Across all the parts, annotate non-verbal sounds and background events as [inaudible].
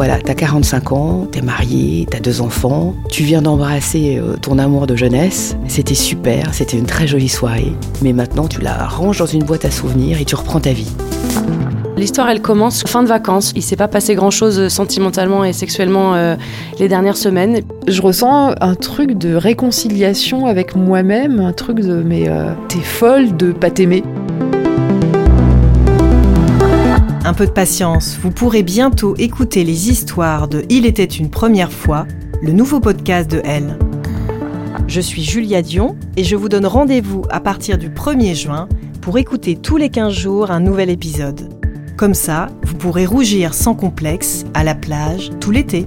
Voilà, t'as 45 ans, t'es marié, t'as deux enfants, tu viens d'embrasser euh, ton amour de jeunesse. C'était super, c'était une très jolie soirée. Mais maintenant, tu la ranges dans une boîte à souvenirs et tu reprends ta vie. L'histoire, elle commence fin de vacances. Il s'est pas passé grand-chose sentimentalement et sexuellement euh, les dernières semaines. Je ressens un truc de réconciliation avec moi-même, un truc de mais euh, t'es folle de pas t'aimer. Un peu de patience, vous pourrez bientôt écouter les histoires de Il était une première fois, le nouveau podcast de Elle. Je suis Julia Dion et je vous donne rendez-vous à partir du 1er juin pour écouter tous les 15 jours un nouvel épisode. Comme ça, vous pourrez rougir sans complexe à la plage tout l'été.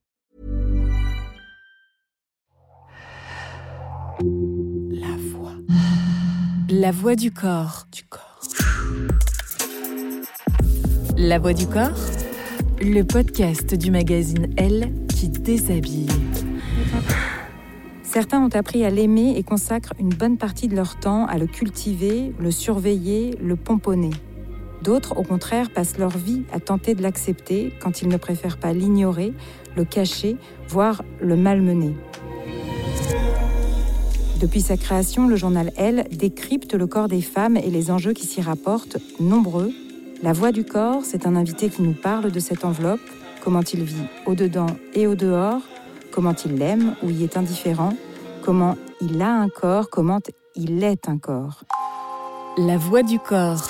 La voix du corps. Du corps. La voix du corps. Le podcast du magazine Elle qui déshabille. Certains ont appris à l'aimer et consacrent une bonne partie de leur temps à le cultiver, le surveiller, le pomponner. D'autres, au contraire, passent leur vie à tenter de l'accepter quand ils ne préfèrent pas l'ignorer, le cacher, voire le malmener. Depuis sa création, le journal Elle décrypte le corps des femmes et les enjeux qui s'y rapportent, nombreux. La voix du corps, c'est un invité qui nous parle de cette enveloppe, comment il vit au-dedans et au-dehors, comment il l'aime ou y est indifférent, comment il a un corps, comment il est un corps. La voix du corps.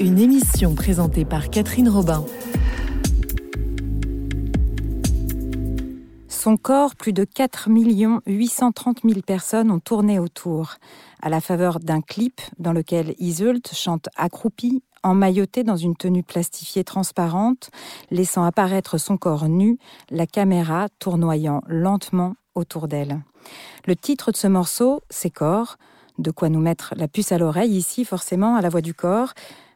Une émission présentée par Catherine Robin. Son corps, plus de 4 830 000 personnes ont tourné autour, à la faveur d'un clip dans lequel Iseult chante accroupie, emmaillotée dans une tenue plastifiée transparente, laissant apparaître son corps nu, la caméra tournoyant lentement autour d'elle. Le titre de ce morceau, c'est Corps, de quoi nous mettre la puce à l'oreille ici forcément à la voix du corps.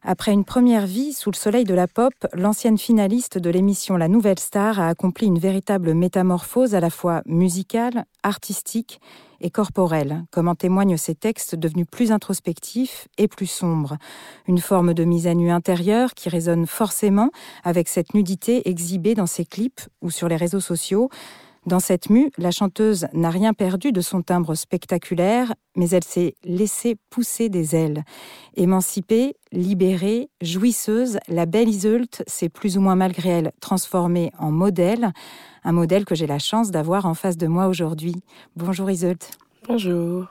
Après une première vie sous le soleil de la pop, l'ancienne finaliste de l'émission La Nouvelle Star a accompli une véritable métamorphose à la fois musicale, artistique et corporelle, comme en témoignent ses textes devenus plus introspectifs et plus sombres. Une forme de mise à nu intérieure qui résonne forcément avec cette nudité exhibée dans ses clips ou sur les réseaux sociaux. Dans cette mue, la chanteuse n'a rien perdu de son timbre spectaculaire, mais elle s'est laissée pousser des ailes. Émancipée, libérée, jouisseuse, la belle Iseult s'est plus ou moins malgré elle transformée en modèle, un modèle que j'ai la chance d'avoir en face de moi aujourd'hui. Bonjour Iseult. Bonjour.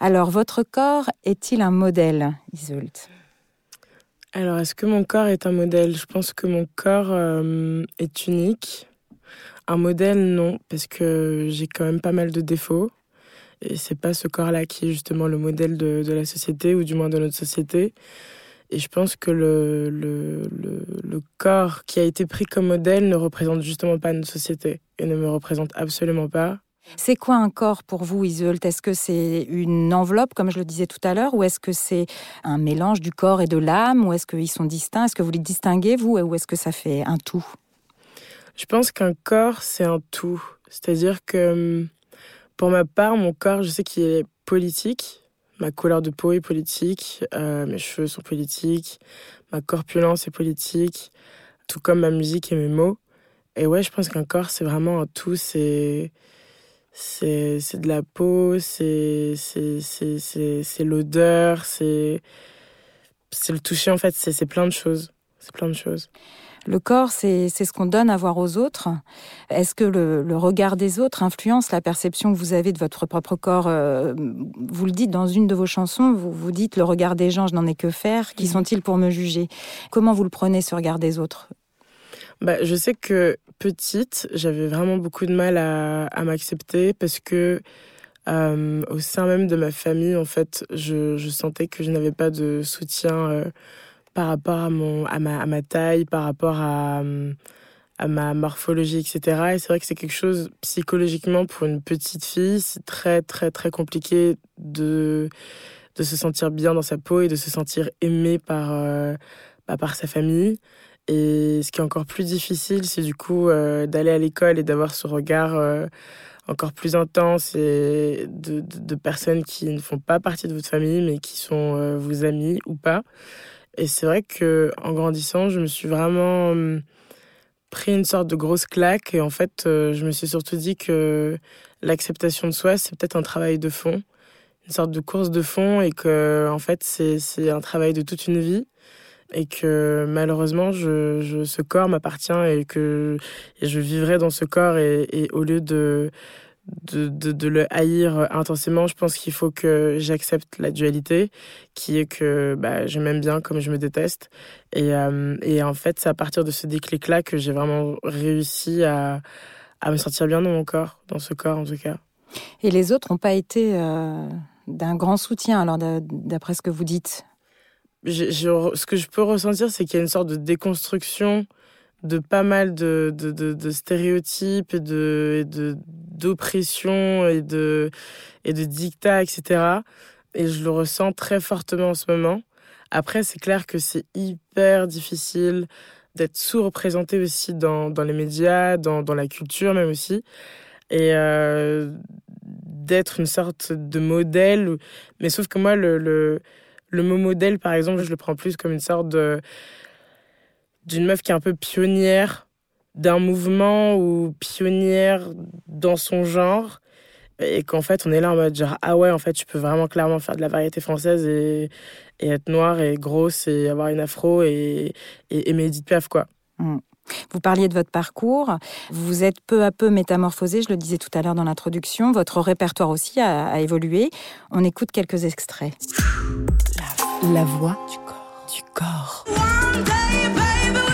Alors, votre corps est-il un modèle, Iseult? Alors, est-ce que mon corps est un modèle? Je pense que mon corps euh, est unique. Un modèle, non, parce que j'ai quand même pas mal de défauts. Et c'est pas ce corps-là qui est justement le modèle de, la société, ou du moins de notre société. Et je pense que le, le, le, le, corps qui a été pris comme modèle ne représente justement pas notre société et ne me représente absolument pas. C'est quoi un corps pour vous, Iseult? Est-ce que c'est une enveloppe, comme je le disais tout à l'heure, ou est-ce que c'est un mélange du corps et de l'âme, ou est-ce qu'ils sont distincts? Est-ce que vous les distinguez, vous, ou est-ce que ça fait un tout? Je pense qu'un corps, c'est un tout? C'est-à-dire que pour ma part, mon corps, je sais qu'il est politique. Ma couleur de peau est politique, euh, mes cheveux sont politiques, ma corpulence est politique, tout comme ma musique et mes mots. Et ouais, je pense qu'un corps, c'est vraiment un tout. C'est c'est de la peau, c'est l'odeur, c'est le toucher, en fait, c'est plein de choses. C'est plein de choses. Le corps, c'est ce qu'on donne à voir aux autres. Est-ce que le, le, regard des autres influence la perception que vous avez de votre propre corps? Euh, Vous le dites dans une de vos chansons, vous vous dites le regard des gens, je n'en ai que faire. Qui sont-ils pour me juger? Comment vous le prenez, ce regard des autres? Bah, Je sais que petite, j'avais vraiment beaucoup de mal à, à m'accepter parce que au sein même de ma famille, en fait, je, je sentais que je n'avais pas de soutien par rapport à, mon, à, ma, à ma taille, par rapport à, ma morphologie, etc. Et c'est vrai que c'est quelque chose, psychologiquement, pour une petite fille, c'est très, très, très compliqué de, de se sentir bien dans sa peau et de se sentir aimée par, euh, bah, par sa famille. Et ce qui est encore plus difficile, c'est du coup euh, d'aller à l'école et d'avoir ce regard euh, encore plus intense et de, de, de, personnes qui ne font pas partie de votre famille, mais qui sont vos amis ou pas. Et c'est vrai que en grandissant, je me suis vraiment hum, pris une sorte de grosse claque. Et en fait, euh, je me suis surtout dit que l'acceptation de soi, c'est peut-être un travail de fond, une sorte de course de fond. Et que en fait, c'est un travail de toute une vie. Et que malheureusement, je, je ce corps m'appartient et que je vivrai dans ce corps. Et au lieu de de, de, de, le haïr intensément, je pense qu'il faut que j'accepte la dualité, qui est que bah, je m'aime bien comme je me déteste. Et, euh, et en fait, c'est à partir de ce déclic-là que j'ai vraiment réussi à, à me sentir bien dans mon corps, dans ce corps en tout cas. Et les autres n'ont pas été euh, d'un grand soutien, alors d'après ce que vous dites? Ce que je peux ressentir, c'est qu'il y a une sorte de déconstruction de pas mal de, de, de, stéréotypes et de d'oppression et de et de dictats etc et je le ressens très fortement en ce moment. Après c'est clair que c'est hyper difficile d'être sous-représenté aussi dans, dans les médias dans, dans la culture même aussi. Et euh, d'être une sorte de modèle mais sauf que moi le, le le mot modèle par exemple je le prends plus comme une sorte de d'une meuf qui est un peu pionnière d'un mouvement ou pionnière dans son genre et qu'en fait on est là en mode genre ah ouais en fait tu peux vraiment clairement faire de la variété française et, et être noire et grosse et avoir une afro et, et Piaf quoi. Mm. Vous parliez de votre parcours, vous êtes peu à peu métamorphosé, je le disais tout à l'heure dans l'introduction, votre répertoire aussi a, a, évolué. On écoute quelques extraits. La, la voix du corps. Du corps. Alors nous avons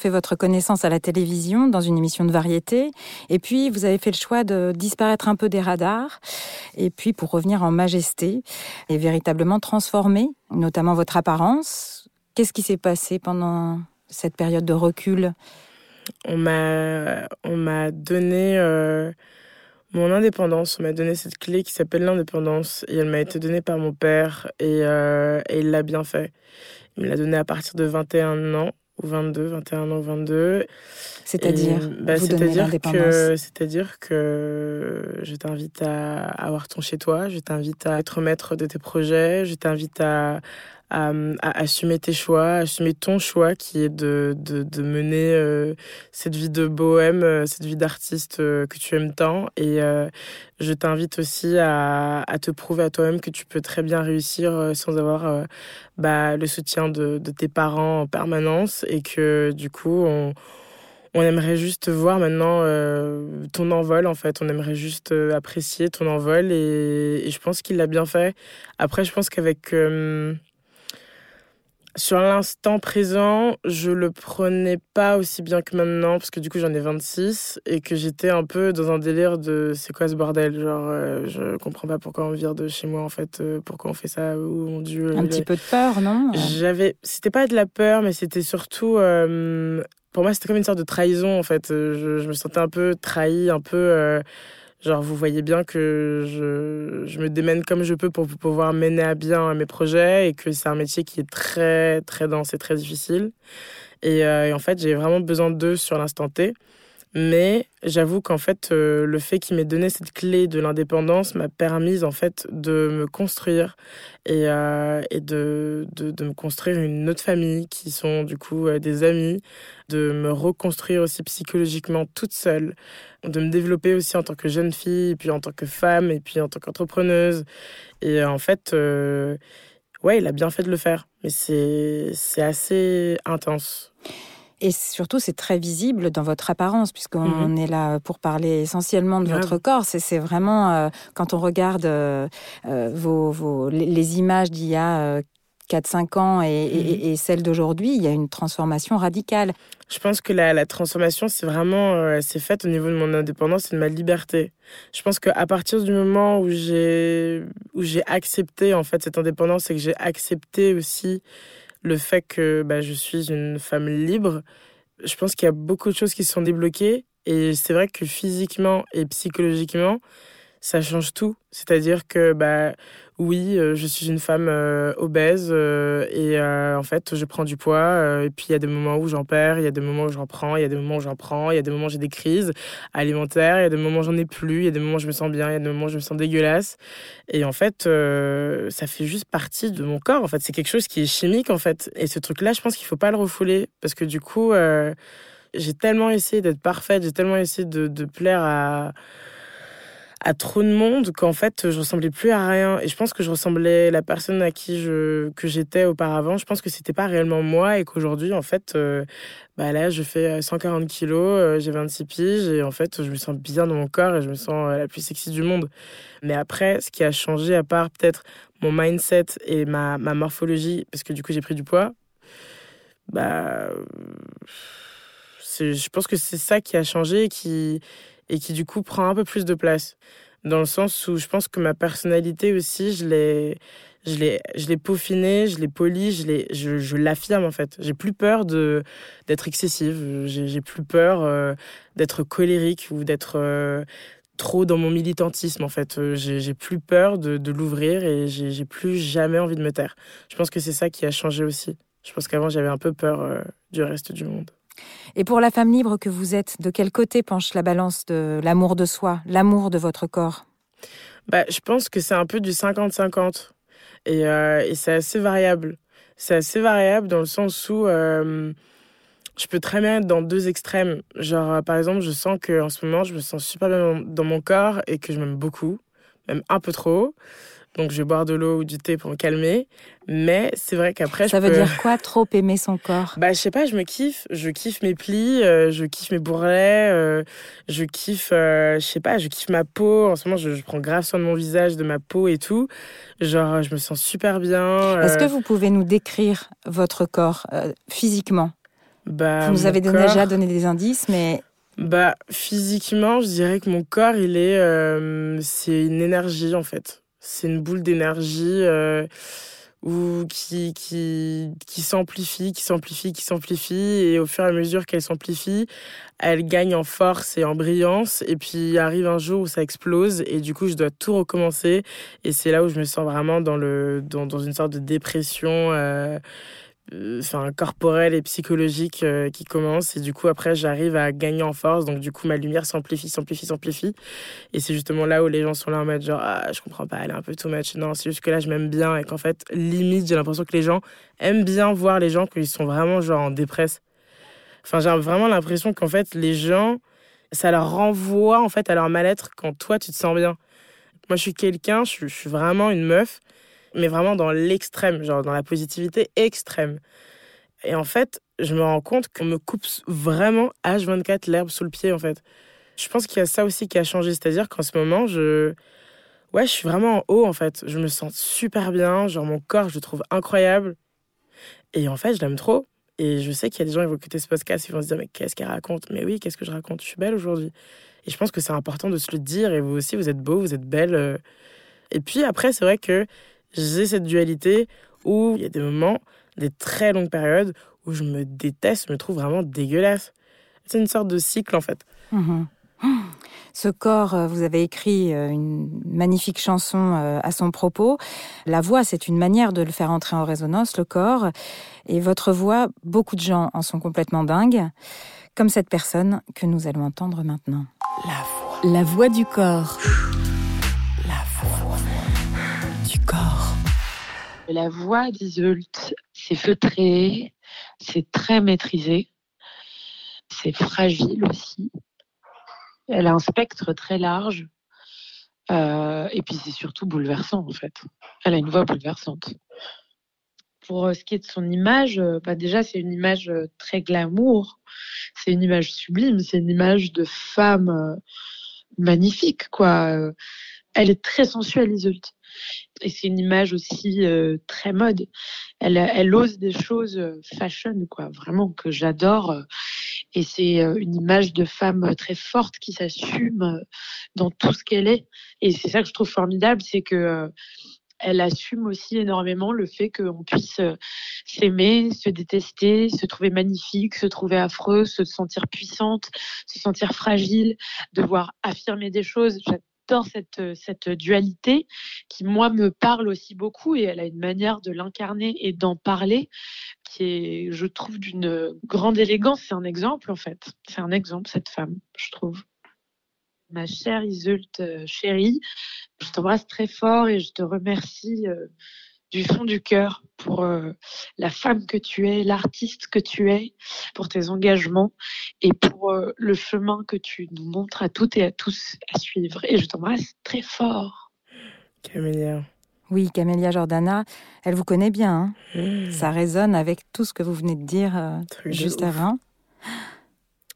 fait votre connaissance à la télévision dans une émission de variété et puis vous avez fait le choix de disparaître un peu des radars et puis pour revenir en majesté et véritablement transformer notamment votre apparence. Qu'est-ce qui s'est passé pendant cette période de recul? On m'a on m'a donné euh, mon indépendance, on m'a donné cette clé qui s'appelle l'indépendance et elle m'a été donnée par mon père et, euh, et il l'a bien fait. Il me l'a donnée à partir de 21 ans ou 22, 21 ans, 22. C'est-à-dire bah, C'est-à-dire que, c'est-à-dire que je t'invite à avoir ton chez toi, je t'invite à être maître de tes projets, je t'invite à, à, assumer tes choix, assumer ton choix qui est de, de, de mener euh, cette vie de bohème, euh, cette vie d'artiste euh, que tu aimes tant. Et je t'invite aussi à, à, te prouver à toi-même que tu peux très bien réussir sans avoir bah, le soutien de, de, tes parents en permanence et que du coup, on, on aimerait juste voir maintenant ton envol en fait. On aimerait juste apprécier ton envol et je pense qu'il l'a bien fait. Après, je pense qu'avec sur l'instant présent, je le prenais pas aussi bien que maintenant, parce que du coup j'en ai 26, et que j'étais un peu dans un délire de c'est quoi ce bordel? Genre, euh, je comprends pas pourquoi on vire de chez moi en fait, euh, pourquoi on fait ça, oh mon dieu. Un petit peu de peur, non? J'avais, c'était pas de la peur, mais c'était surtout pour moi, c'était comme une sorte de trahison, en fait. Je, me sentais un peu trahi, un peu. Genre, vous voyez bien que je, je, me démène comme je peux pour pouvoir mener à bien mes projets et que c'est un métier qui est très, très dense et très difficile. Et, euh, et en fait, j'ai vraiment besoin d'eux sur l'instant T. Mais j'avoue qu'en fait, euh, le fait qu'il m'ait donné cette clé de l'indépendance m'a permis en fait de me construire et, euh, et de, de, de, me construire une autre famille qui sont du coup euh, des amis, de me reconstruire aussi psychologiquement toute seule, de me développer aussi en tant que jeune fille, puis en tant que femme, et puis en tant qu'entrepreneuse. Et en fait, ouais, il a bien fait de le faire, mais c'est assez intense. Et surtout, c'est très visible dans votre apparence, puisqu'on mhm. est là pour parler essentiellement de votre corps. C'est vraiment, euh, quand on regarde euh, euh, vos, vos, les images d'il y a 4-5 ans et, et, mhm. celles d'aujourd'hui, il y a une transformation radicale. Je pense que la, la transformation, c'est vraiment, c'est faite au niveau de mon indépendance et de ma liberté. Je pense qu'à partir du moment où j'ai, où j'ai accepté en fait cette indépendance et que j'ai accepté aussi le fait que bah, je suis une femme libre, je pense qu'il y a beaucoup de choses qui se sont débloquées. Et c'est vrai que physiquement et psychologiquement, ça change tout. C'est-à-dire que, bah, oui, euh, je suis une femme euh, obèse euh, et en fait, je prends du poids. et puis, il y a des moments où j'en perds, il y a des moments où j'en prends, il y a des moments où j'en prends, il y a des moments où j'ai des crises alimentaires, il y a des moments où j'en ai plus, il y a des moments où je me sens bien, il y a des moments où je me sens dégueulasse. Et en fait, ça fait juste partie de mon corps. En fait, c'est quelque chose qui est chimique, en fait. Et ce truc-là, je pense qu'il faut pas le refouler parce que du coup, j'ai tellement essayé d'être parfaite, j'ai tellement essayé de, de plaire à à trop de monde qu'en fait je ressemblais plus à rien. Et je pense que je ressemblais à la personne à qui je que j'étais auparavant. Je pense que c'était pas réellement moi et qu'aujourd'hui en fait euh, bah là je fais 140 kilos euh, j'ai 26 piges et en fait je me sens bien dans mon corps et je me sens euh, la plus sexy du monde. Mais après ce qui a changé à part peut-être mon mindset et ma, ma morphologie parce que du coup j'ai pris du poids bah je pense que c'est ça qui a changé qui et qui du coup prend un peu plus de place. Dans le sens où je pense que ma personnalité aussi, je l'ai, je l'ai, je l'ai peaufinée, je l'ai polie, je l'ai, je, je l'affirme en fait. J'ai plus peur de d'être excessive, j'ai, plus peur euh, d'être colérique ou d'être euh, trop dans mon militantisme en fait. Euh, j'ai, plus peur de, l'ouvrir et j'ai plus jamais envie de me taire. Je pense que c'est ça qui a changé aussi. Je pense qu'avant j'avais un peu peur du reste du monde. Et pour la femme libre que vous êtes, de quel côté penche la balance de l'amour de soi, l'amour de votre corps? Bah, Je pense que c'est un peu du 50-50. Et, euh, et c'est assez variable. C'est assez variable dans le sens où euh, je peux très bien être dans deux extrêmes. Genre, euh, par exemple, je sens qu'en ce moment, je me sens super bien dans mon corps et que je m'aime beaucoup, même un peu trop. Donc, je vais boire de l'eau ou du thé pour me calmer. Mais c'est vrai qu'après, ça veut dire quoi, trop aimer son corps? Bah, je sais pas, je me kiffe. Je kiffe mes plis, euh, je kiffe mes bourrelets, euh, je kiffe, euh, je sais pas, je kiffe ma peau. En ce moment, je, prends grave soin de mon visage, de ma peau et tout. Genre, je me sens super bien. Est-ce que vous pouvez nous décrire votre corps physiquement? Bah, Vous nous avez déjà donné des indices, mais bah physiquement, je dirais que mon corps, il est, c'est une énergie en fait c'est une boule d'énergie euh, ou qui, qui, qui s'amplifie, qui s'amplifie, qui s'amplifie. Et au fur et à mesure qu'elle s'amplifie, elle gagne en force et en brillance. Et puis arrive un jour où ça explose. Et du coup, je dois tout recommencer. Et c'est là où je me sens vraiment dans, le, dans, dans une sorte de dépression. Euh, enfin corporel et psychologique euh, qui commence. Et du coup après j'arrive à gagner en force. Donc du coup ma lumière s'amplifie s'amplifie s'amplifie. Et c'est justement là où les gens sont là en mode genre ah je comprends pas elle est un peu too much. Non c'est juste que là je m'aime bien. Et qu'en fait limite j'ai l'impression que les gens aiment bien voir les gens qu'ils sont vraiment genre en dépresse enfin j'ai vraiment l'impression qu'en fait les gens ça leur renvoie en fait à leur mal-être quand toi tu te sens bien. Moi je suis quelqu'un je suis vraiment une meuf mais vraiment dans l'extrême, genre dans la positivité extrême. Et en fait, je me rends compte qu'on me coupe vraiment H24 l'herbe sous le pied, en fait. Je pense qu'il y a ça aussi qui a changé, c'est-à-dire qu'en ce moment, je... Ouais, je suis vraiment en haut, en fait. Je me sens super bien, genre mon corps, je le trouve incroyable. Et en fait, je l'aime trop. Et je sais qu'il y a des gens qui vont écouter ce podcast, ils vont se dire, mais qu'est-ce qu'elle raconte? Mais oui, qu'est-ce que je raconte? Je suis belle aujourd'hui. Et je pense que c'est important de se le dire. Et vous aussi, vous êtes beau, vous êtes belle. Euh. Et puis après, c'est vrai que j'ai cette dualité où il y a des moments, des très longues périodes, où je me déteste, je me trouve vraiment dégueulasse. C'est une sorte de cycle en fait. Mhm. Ce corps, euh, vous avez écrit euh, une magnifique chanson euh, à son propos. La voix, c'est une manière de le faire entrer en résonance, le corps. Et votre voix, beaucoup de gens en sont complètement dingues, comme cette personne que nous allons entendre maintenant. La voix. La voix du corps. La voix d'Iseult, c'est feutré, c'est très maîtrisé, c'est fragile aussi. Elle a un spectre très large. Euh, et puis c'est surtout bouleversant en fait. Elle a une voix bouleversante. Pour euh, ce qui est de son image, euh, bah déjà c'est une image très glamour, c'est une image sublime, c'est une image de femme magnifique quoi. Elle est très sensuelle Iseult. Et c'est une image aussi euh, très mode. Elle, elle ose des choses euh, fashion, quoi, vraiment que j'adore. Et c'est euh, une image de femme très forte qui s'assume dans tout ce qu'elle est. Et c'est ça que je trouve formidable, c'est que elle assume aussi énormément le fait qu'on puisse s'aimer, se détester, se trouver magnifique, se trouver affreux, se sentir puissante, se sentir fragile, devoir affirmer des choses cette, euh, cette dualité qui, moi, me parle aussi beaucoup et elle a une manière de l'incarner et d'en parler qui est, je trouve, d'une grande élégance. C'est un exemple, en fait. C'est un exemple, cette femme, je trouve. Ma chère Iseult euh, chérie, je t'embrasse très fort et je te remercie euh, du fond du cœur pour euh, la femme que tu es, l'artiste que tu es, pour tes engagements et pour euh, le chemin que tu nous montres à toutes et à tous à suivre. Et je t'embrasse très fort. Camélia. Oui, Camélia Jordana, elle vous connaît bien. Hein. Mmh. Ça résonne avec tout ce que vous venez de dire euh, juste avant.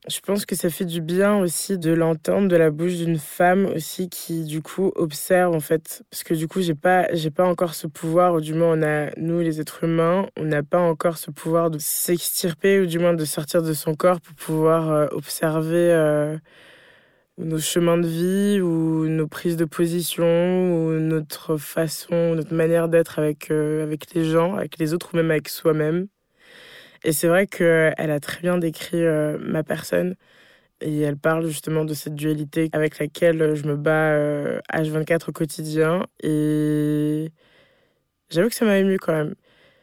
Je pense que ça fait du bien aussi de l'entendre de la bouche d'une femme aussi qui du coup observe en fait. Parce que du coup j'ai pas j'ai pas encore ce pouvoir ou du moins on a nous les êtres humains on n'a pas encore ce pouvoir de s'extirper ou du moins de sortir de son corps pour pouvoir euh, observer euh, nos chemins de vie ou nos prises de position ou notre façon notre manière d'être avec euh, avec les gens avec les autres ou même avec soi-même et c'est vrai qu'elle a très bien décrit euh, ma personne. Et elle parle justement de cette dualité avec laquelle je me bats H24 euh, au quotidien. Et j'avoue que ça m'a ému quand même.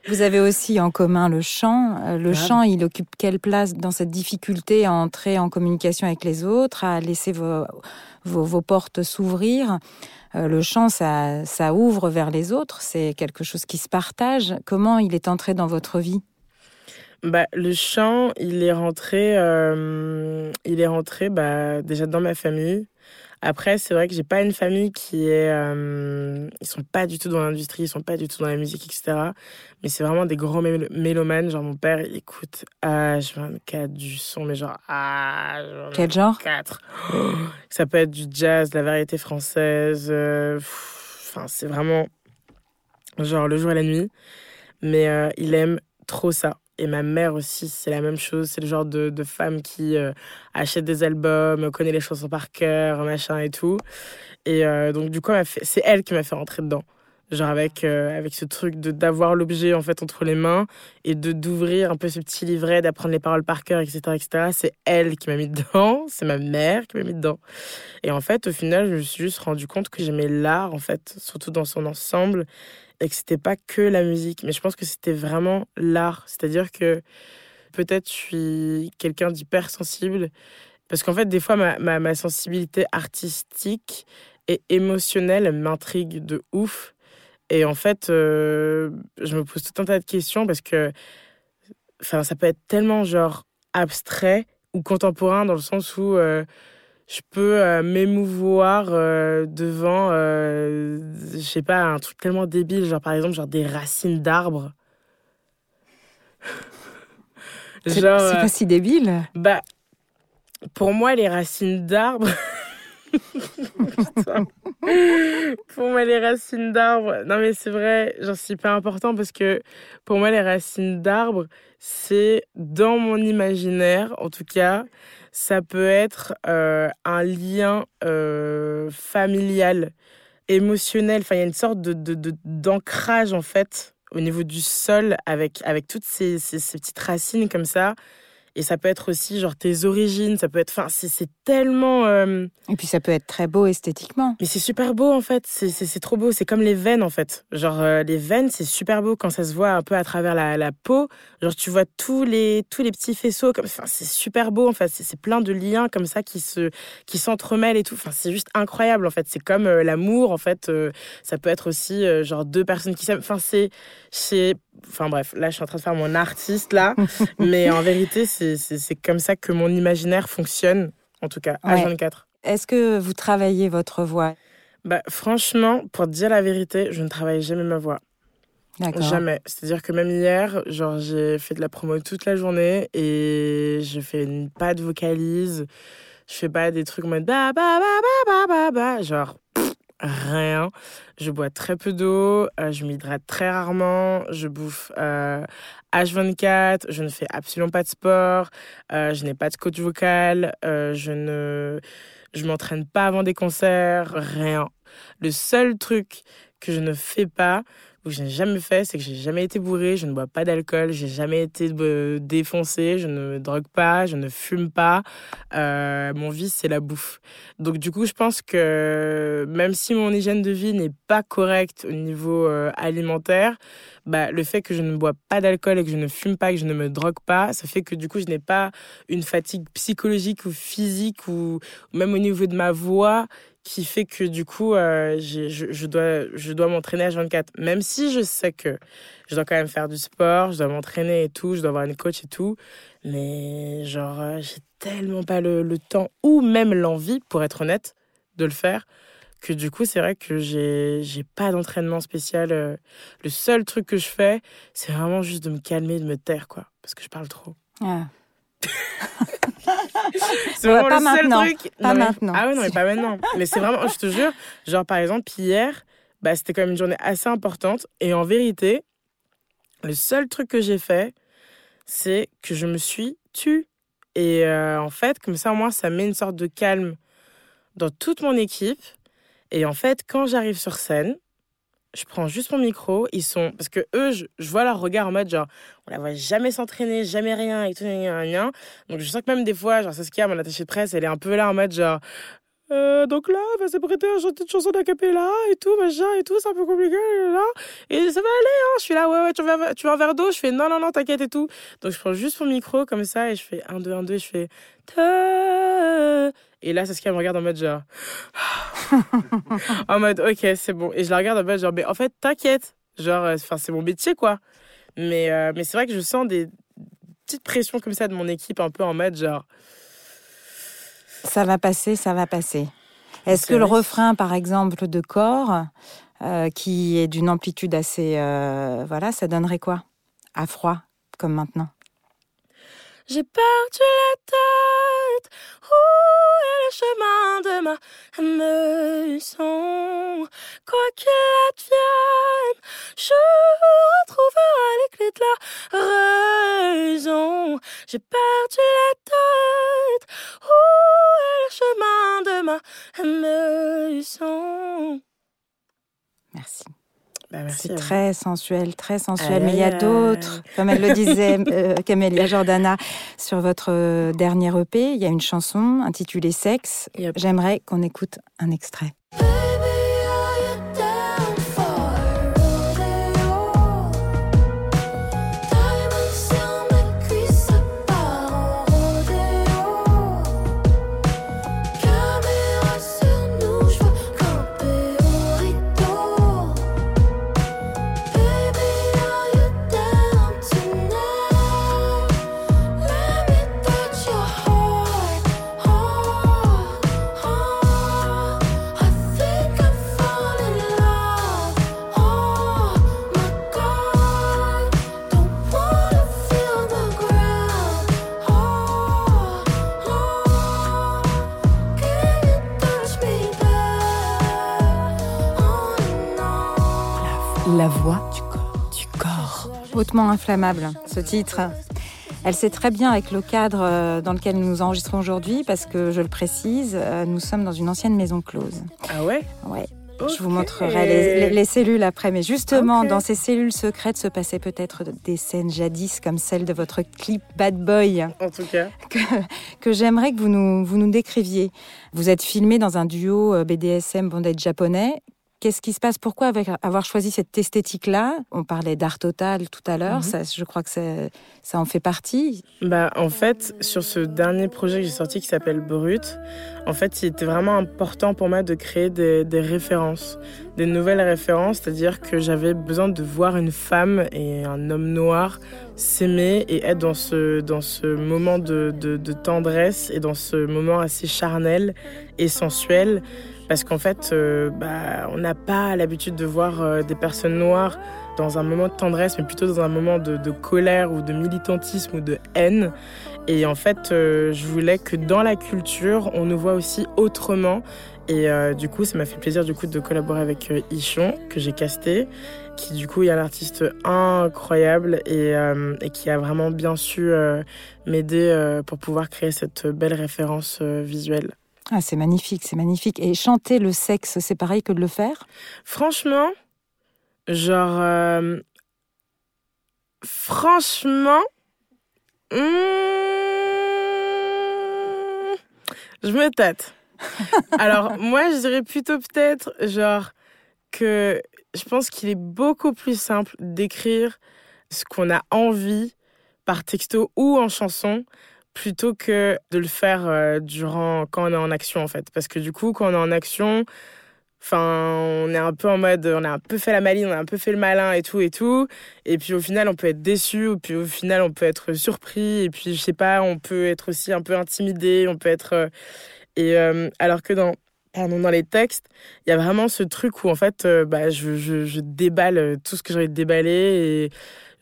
Vous avez aussi en commun le chant. Euh, le chant, il occupe quelle place dans cette difficulté à entrer en communication avec les autres, à laisser vos, vos, portes s'ouvrir? Le chant, ça, ça ouvre vers les autres, c'est quelque chose qui se partage. Comment il est entré dans votre vie? Bah, le chant, il est rentré, euh, il est rentré bah, déjà dans ma famille. Après, c'est vrai que j'ai pas une famille qui est, euh, ils sont pas du tout dans l'industrie, ils sont pas du tout dans la musique, etc. Mais c'est vraiment des grands mélomanes. Genre mon père, il écoute H24 du son, mais genre H24. Quel genre? [gasps] Ça peut être du jazz, la variété française. Euh, enfin, c'est vraiment genre le jour et la nuit. Mais euh, il aime trop ça. Et ma mère aussi, c'est la même chose. C'est le genre de, de femme qui euh, achète des albums, connaît les chansons par cœur, machin et tout. Et euh, donc, du coup, c'est elle qui m'a fait rentrer dedans. Genre avec, euh, avec ce truc d'avoir l'objet en fait entre les mains et de d'ouvrir un peu ce petit livret, d'apprendre les paroles par cœur, etc. etc. C'est elle qui m'a mis dedans, [laughs] c'est ma mère qui m'a mis dedans. Et en fait, au final, je me suis juste rendu compte que j'aimais l'art, en fait, surtout dans son ensemble et que c'était pas que la musique, mais je pense que c'était vraiment l'art. C'est-à-dire que peut-être je suis quelqu'un d'hypersensible, parce qu'en fait, des fois, ma, ma, sensibilité artistique et émotionnelle m'intrigue de ouf. Et en fait, euh, je me pose tout un tas de questions parce que ça peut être tellement genre abstrait ou contemporain dans le sens où euh, je peux euh, m'émouvoir euh, devant, euh, je sais pas, un truc tellement débile, genre par exemple, genre des racines d'arbres. [laughs] c'est pas si débile. Bah, pour moi, les racines d'arbres. [laughs] pour moi, les racines d'arbres. Non, mais c'est vrai, genre, c'est hyper important parce que pour moi, les racines d'arbres, c'est dans mon imaginaire, en tout cas, ça peut être euh, un lien euh, familial, émotionnel. Enfin, il y a une sorte de, d'ancrage, en fait, au niveau du sol, avec, avec toutes ces, ces, ces petites racines comme ça. Et ça peut être aussi genre tes origines, ça peut être. Enfin, c'est tellement. Euh, Et puis ça peut être très beau esthétiquement. Mais c'est super beau en fait, c'est trop beau. C'est comme les veines en fait. Genre euh, les veines, c'est super beau quand ça se voit un peu à travers la, la peau. Genre tu vois tous les, tous les petits faisceaux. Comme... Enfin, c'est super beau en fait. C'est plein de liens comme ça qui se qui s'entremêlent et tout. Enfin, c'est juste incroyable en fait. C'est comme euh, l'amour en fait. ça peut être aussi genre deux personnes qui s'aiment. Enfin, c'est. Enfin bref, là je suis en train de faire mon artiste là. [laughs] mais en vérité, c'est comme ça que mon imaginaire fonctionne, en tout cas, à 24. Est-ce que vous travaillez votre voix? Bah, Franchement, pour dire la vérité, je ne travaille jamais ma voix. Jamais. C'est-à-dire que même hier, genre, j'ai fait de la promo toute la journée et je fais pas de vocalise. Je fais pas des trucs en mode ba ba ba ba ba ba Genre, rien. Je bois très peu d'eau, euh, je m'hydrate très rarement, je bouffe euh, H24, je ne fais absolument pas de sport, euh, je n'ai pas de coach vocal, euh, je ne je m'entraîne pas avant des concerts, rien. Le seul truc que je ne fais pas, ou que je n'ai jamais fait, c'est que j'ai jamais été bourré, je ne bois pas d'alcool, j'ai jamais été défoncé, je ne me drogue pas, je ne fume pas. Euh, mon vice, c'est la bouffe. Donc du coup, je pense que même si mon hygiène de vie n'est pas correcte au niveau euh, alimentaire, bah, le fait que je ne bois pas d'alcool et que je ne fume pas, que je ne me drogue pas, ça fait que du coup, je n'ai pas une fatigue psychologique ou physique ou même au niveau de ma voix qui fait que du coup, euh, je, je, dois, je dois m'entraîner à 24. Même si je sais que je dois quand même faire du sport, je dois m'entraîner et tout, je dois avoir une coach et tout. Mais genre, euh, j'ai tellement pas le, le, temps ou même l'envie, pour être honnête, de le faire, que du coup, c'est vrai que j'ai, pas d'entraînement spécial. Euh. Le seul truc que je fais, c'est vraiment juste de me calmer, de me taire, quoi. Parce que je parle trop. Ah. [laughs] c'est vraiment pas le seul maintenant. truc. Pas maintenant. Ah oui, non, mais pas maintenant. Mais c'est vraiment, je te jure, genre par exemple, hier, bah, c'était quand même une journée assez importante. Et en vérité, le seul truc que j'ai fait, c'est que je me suis tue. Et euh, en fait, comme ça, moi, ça met une sorte de calme dans toute mon équipe. Et en fait, quand j'arrive sur scène, je prends juste mon micro, ils sont parce que eux je, vois leur regard en mode genre on la voit jamais s'entraîner, jamais rien et tout rien, rien. Donc je sens que même des fois genre Saskia mon attachée de presse, elle est un peu là en mode genre euh, donc là, va se prêter à chanter une chanson d'acapella et tout, machin et tout, c'est un peu compliqué, là. Et ça va aller, hein. Je suis là, ouais, ouais, tu veux, tu veux un verre d'eau? Je fais, non, non, non, t'inquiète et tout. Donc je prends juste mon micro comme ça et je fais un, deux, un, deux, je fais, et là, Saskia me regarde en mode genre, [gasps] en mode, ok, c'est bon. Et je la regarde en mode genre, mais en fait, t'inquiète. Genre, euh, enfin, c'est mon métier, quoi. Mais, euh, mais c'est vrai que je sens des petites pressions comme ça de mon équipe, un peu en mode genre, ça va passer, ça va passer. Est-ce que le refrain, par exemple, de corps, euh, qui est d'une amplitude assez... Euh, voilà, ça donnerait quoi? À froid, comme maintenant? J'ai perdu la où est le chemin de ma maison Quoi qu'il advienne, je retrouverai les clés de la raison. J'ai perdu la tête, chemin de ma maison. Merci. Bah, c'est très sensuel, très sensuel. Mais il y a d'autres, comme elle le disait, [laughs] euh, Camélia Jordana, sur votre euh, dernier EP, il y a une chanson intitulée Sexe. J'aimerais qu'on écoute un extrait. Hautement inflammable, ce titre. Elle sait très bien avec le cadre euh, dans lequel nous nous enregistrons aujourd'hui, parce que je le précise, euh, nous sommes dans une ancienne maison close. Ah ouais? Ouais. Je vous montrerai les, cellules après. Mais justement, dans ces cellules secrètes se passaient peut-être des scènes jadis comme celle de votre clip Bad Boy. En tout cas. Que, que j'aimerais que vous nous, vous nous décriviez. Vous êtes filmé dans un duo euh, BDSM bondage japonais. Qu'est-ce qui se passe? Pourquoi avec avoir choisi cette esthétique-là? On parlait d'art total tout à l'heure. Mhm. Je crois que ça en fait partie. Bah, en fait, sur ce dernier projet que j'ai sorti qui s'appelle Brut, en fait, il était vraiment important pour moi de créer des, des références, des nouvelles références. C'est-à-dire que j'avais besoin de voir une femme et un homme noir s'aimer et être dans ce, dans ce moment de, de, de tendresse et dans ce moment assez charnel et sensuel parce qu'en fait, euh, bah, on n'a pas l'habitude de voir euh, des personnes noires dans un moment de tendresse, mais plutôt dans un moment de, colère ou de militantisme ou de haine. Et en fait, euh, je voulais que dans la culture, on nous voit aussi autrement. Et du coup, ça m'a fait plaisir du coup de collaborer avec Ichon, que j'ai casté, qui du coup est un artiste incroyable et, et qui a vraiment bien su m'aider pour pouvoir créer cette belle référence visuelle. Ah, c'est magnifique, c'est magnifique. Et chanter le sexe, c'est pareil que de le faire? Franchement, genre. Euh, franchement. Hmm, je me tâte. [laughs] Alors, moi, je dirais plutôt peut-être, genre, que je pense qu'il est beaucoup plus simple d'écrire ce qu'on a envie par texto ou en chanson plutôt que de le faire euh, durant quand on est en action en fait. Parce que du coup quand on est en action enfin on est un peu en mode on a un peu fait la maline on a un peu fait le malin et tout et tout. Et puis au final on peut être déçu ou puis au final on peut être surpris. Et puis je sais pas on peut être aussi un peu intimidé on peut être euh, et euh, alors que dans pardon, dans les textes, il y a vraiment ce truc où en fait, bah, je, je, je, déballe tout ce que j'ai envie de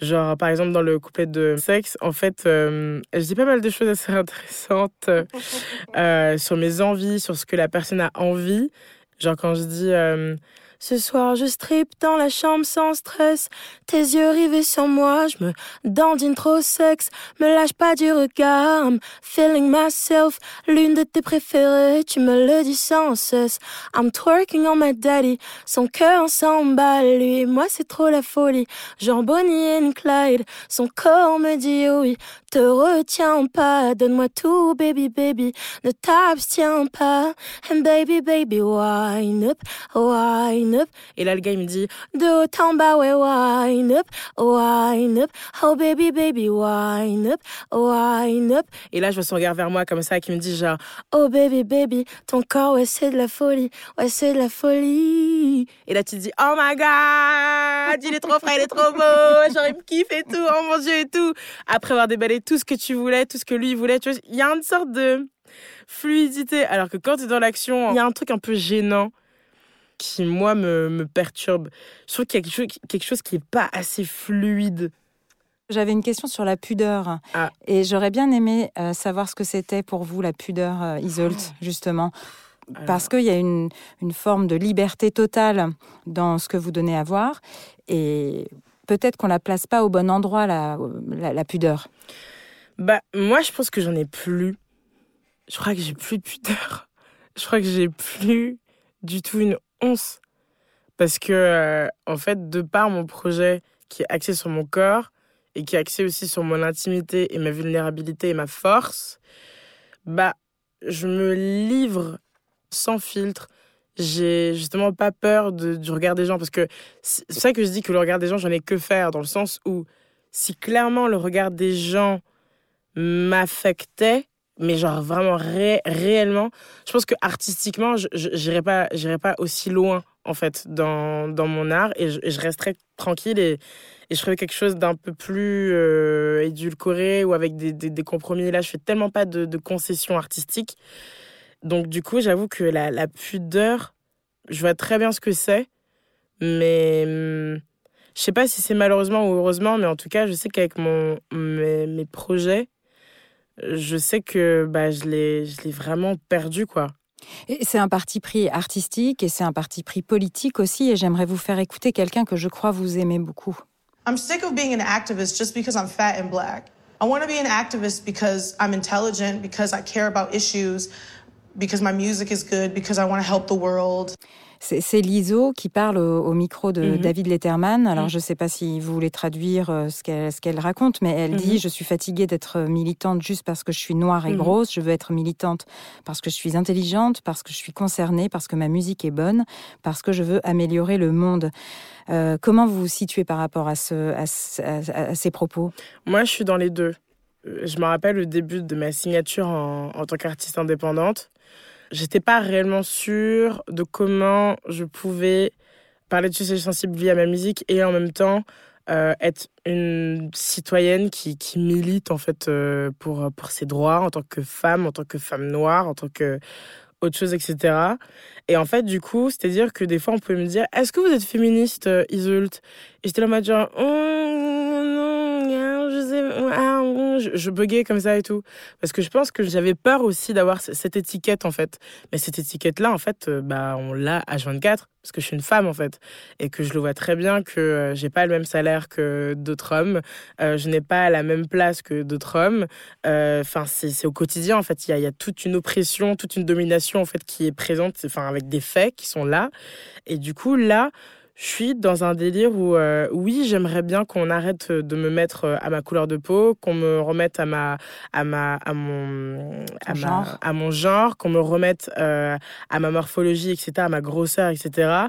Genre, par exemple, dans le couplet de sexe, en fait, euh, je dis pas mal de choses assez [laughs] intéressantes euh, sur mes envies, sur ce que la personne a envie. Genre, quand je dis euh, ce soir, je strip dans la chambre sans stress. Tes yeux rivés sur moi, je me dandine trop sexe. Me lâche pas du regard, I'm feeling myself. L'une de tes préférées, tu me le dis sans cesse. I'm twerking on my daddy, son cœur s'emballe. Lui moi, c'est trop la folie. Genre Bonnie and Clyde, son corps me dit oui. Te retiens pas, donne-moi tout, baby, baby. Ne t'abstiens pas. And baby, baby, wine up, wine et là, le gars, il me dit, de haut en bas, ouais, wine up, wine up. Oh baby, baby, wine up, wine up. Et là, je vois son regard vers moi comme ça, qui me dit genre, oh baby, baby, ton corps, ouais, c'est de la folie, ouais, c'est de la folie. Et là, tu te dis, oh my god, il est trop frais, il est trop beau, genre, il me kiffe tout, oh mon dieu et tout. Après avoir déballé tout ce que tu voulais, tout ce que lui voulait, tu vois, il y a une sorte de fluidité. Alors que quand tu es dans l'action, il y a un truc un peu gênant qui, moi, me, me perturbe. Je trouve qu'il y a quelque chose, quelque chose qui n'est pas assez fluide. J'avais une question sur la pudeur. Ah. Et j'aurais bien aimé euh, savoir ce que c'était pour vous, la pudeur euh, Isolt, oh. justement. Parce qu'il y a une, une, forme de liberté totale dans ce que vous donnez à voir. Et peut-être qu'on la place pas au bon endroit, la, la, pudeur. Bah, moi, je pense que j'en ai plus. Je crois que j'ai plus de pudeur. Je crois que j'ai plus du tout une once. Parce que, euh, en fait, de par mon projet qui est axé sur mon corps et qui est axé aussi sur mon intimité et ma vulnérabilité et ma force, bah, je me livre sans filtre. J'ai justement pas peur du regard des gens parce que c'est ça que je dis que le regard des gens, j'en ai que faire dans le sens où si clairement le regard des gens m'affectait, mais genre vraiment réellement je pense que artistiquement je j'irai pas pas aussi loin en fait dans, dans mon art et je, je resterai tranquille et, et je ferai quelque chose d'un peu plus euh, édulcoré ou avec des, des, compromis. Là je fais tellement pas de concessions artistiques donc du coup j'avoue que la, la pudeur je vois très bien ce que c'est mais hum, je sais pas si c'est malheureusement ou heureusement mais en tout cas je sais qu'avec mon mes, mes projets je sais que bah, je l'ai vraiment perdu, quoi. C'est un parti pris artistique et c'est un parti pris politique aussi. Et j'aimerais vous faire écouter quelqu'un que je crois vous aimez beaucoup. I'm sick of being an activist just because I'm fat and black. I want to be an activist because I'm intelligent, because I care about issues, because my music is good, because I want to help the world. C'est l'ISO qui parle au, micro de Mhm. David Letterman. Alors, Mhm. je ne sais pas si vous voulez traduire euh, ce qu'elle raconte, mais elle dit Mhm. Je suis fatiguée d'être militante juste parce que je suis noire et grosse. Je veux être militante parce que je suis intelligente, parce que je suis concernée, parce que ma musique est bonne, parce que je veux améliorer le monde. Euh, comment vous vous situez par rapport à, ce, à, ce- à- à ces propos? Moi, je suis dans les deux. Euh, Je me rappelle le début de ma signature en, en tant qu'artiste indépendante. J'étais pas réellement sûre de comment je pouvais parler de sujets sensibles via ma musique et en même temps euh, être une citoyenne qui, qui milite en fait euh, pour, pour ses droits en tant que femme, en tant que femme noire, en tant que autre chose, etc. Et en fait, du coup, c'est-à-dire que des fois, on pouvait me dire Est-ce que vous êtes féministe, euh, Iseult Et j'étais là, en mode genre Oh, non, je sais, je, buguais comme ça et tout. Parce que je pense que j'avais peur aussi d'avoir cette étiquette, en fait. Mais cette étiquette-là, en fait, euh, bah, on l'a à 24 parce que je suis une femme, en fait. Et que je le vois très bien que euh, j'ai pas le même salaire que d'autres hommes. Euh, je n'ai pas la même place que d'autres hommes. Enfin, c'est au quotidien, en fait. Il y y a toute une oppression, toute une domination, en fait, qui est présente, enfin, avec des faits qui sont là. Et du coup, là, je suis dans un délire où, euh, oui, j'aimerais bien qu'on arrête de me mettre euh, à ma couleur de peau, qu'on me remette à ma, à ma, à mon, à ma- mon genre, qu'on me remette euh, à ma morphologie, etc., à ma grosseur, etc.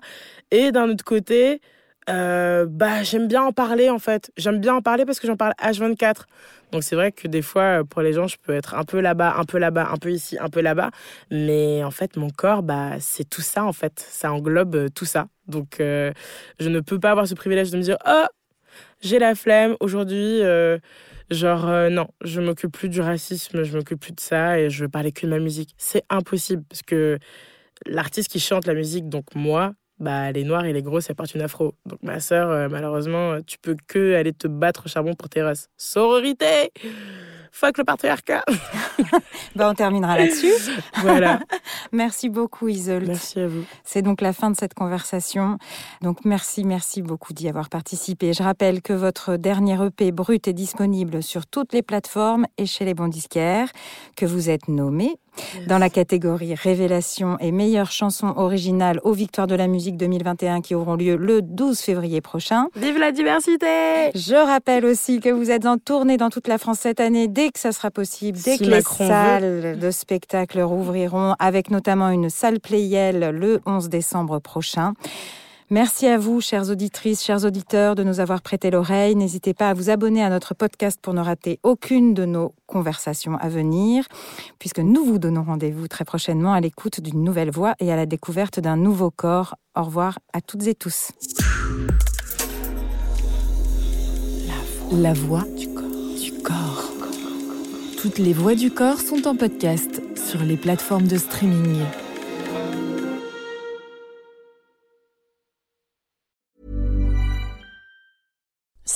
Et d'un autre côté, euh, bah, j'aime bien en parler en fait. J'aime bien en parler parce que j'en parle H24. Donc c'est vrai que des fois, pour les gens, je peux être un peu là-bas, un peu là-bas, un peu ici, un peu là-bas. Mais en fait, mon corps, bah, c'est tout ça en fait. Ça englobe euh, tout ça. Donc euh, je ne peux pas avoir ce privilège de me dire, oh, j'ai la flemme aujourd'hui. euh, genre, euh, non, je m'occupe plus du racisme, je m'occupe plus de ça et je veux parler que de ma musique. C'est impossible parce que l'artiste qui chante la musique, donc moi, bah, elle est noire et est grosse, elle porte une afro. Donc ma sœur, euh, malheureusement, tu peux que aller te battre au charbon pour tes races. Sororité Fuck le patriarcat [laughs] Ben, On terminera là-dessus. Voilà. [laughs] Merci beaucoup, Iseult. Merci à vous. C'est donc la fin de cette conversation. Donc merci, merci beaucoup d'y avoir participé. Je rappelle que votre dernier EP brut est disponible sur toutes les plateformes et chez les bons disquaires, que vous êtes nommé dans la catégorie Révélation et meilleure chanson originale aux Victoires de la musique 2021 qui auront lieu le 12 février prochain. Vive la diversité Je rappelle aussi que vous êtes en tournée dans toute la France cette année dès que ça sera possible, dès Si que Macron les veut. salles de spectacle rouvriront, avec notamment une salle Playel le 11 décembre prochain. Merci à vous, chères auditrices, chers auditeurs, de nous avoir prêté l'oreille. N'hésitez pas à vous abonner à notre podcast pour ne rater aucune de nos conversations à venir, puisque nous vous donnons rendez-vous très prochainement à l'écoute d'une nouvelle voix et à la découverte d'un nouveau corps. Au revoir à toutes et tous. La voix du corps. Du corps. Toutes les voix du corps sont en podcast sur les plateformes de streaming.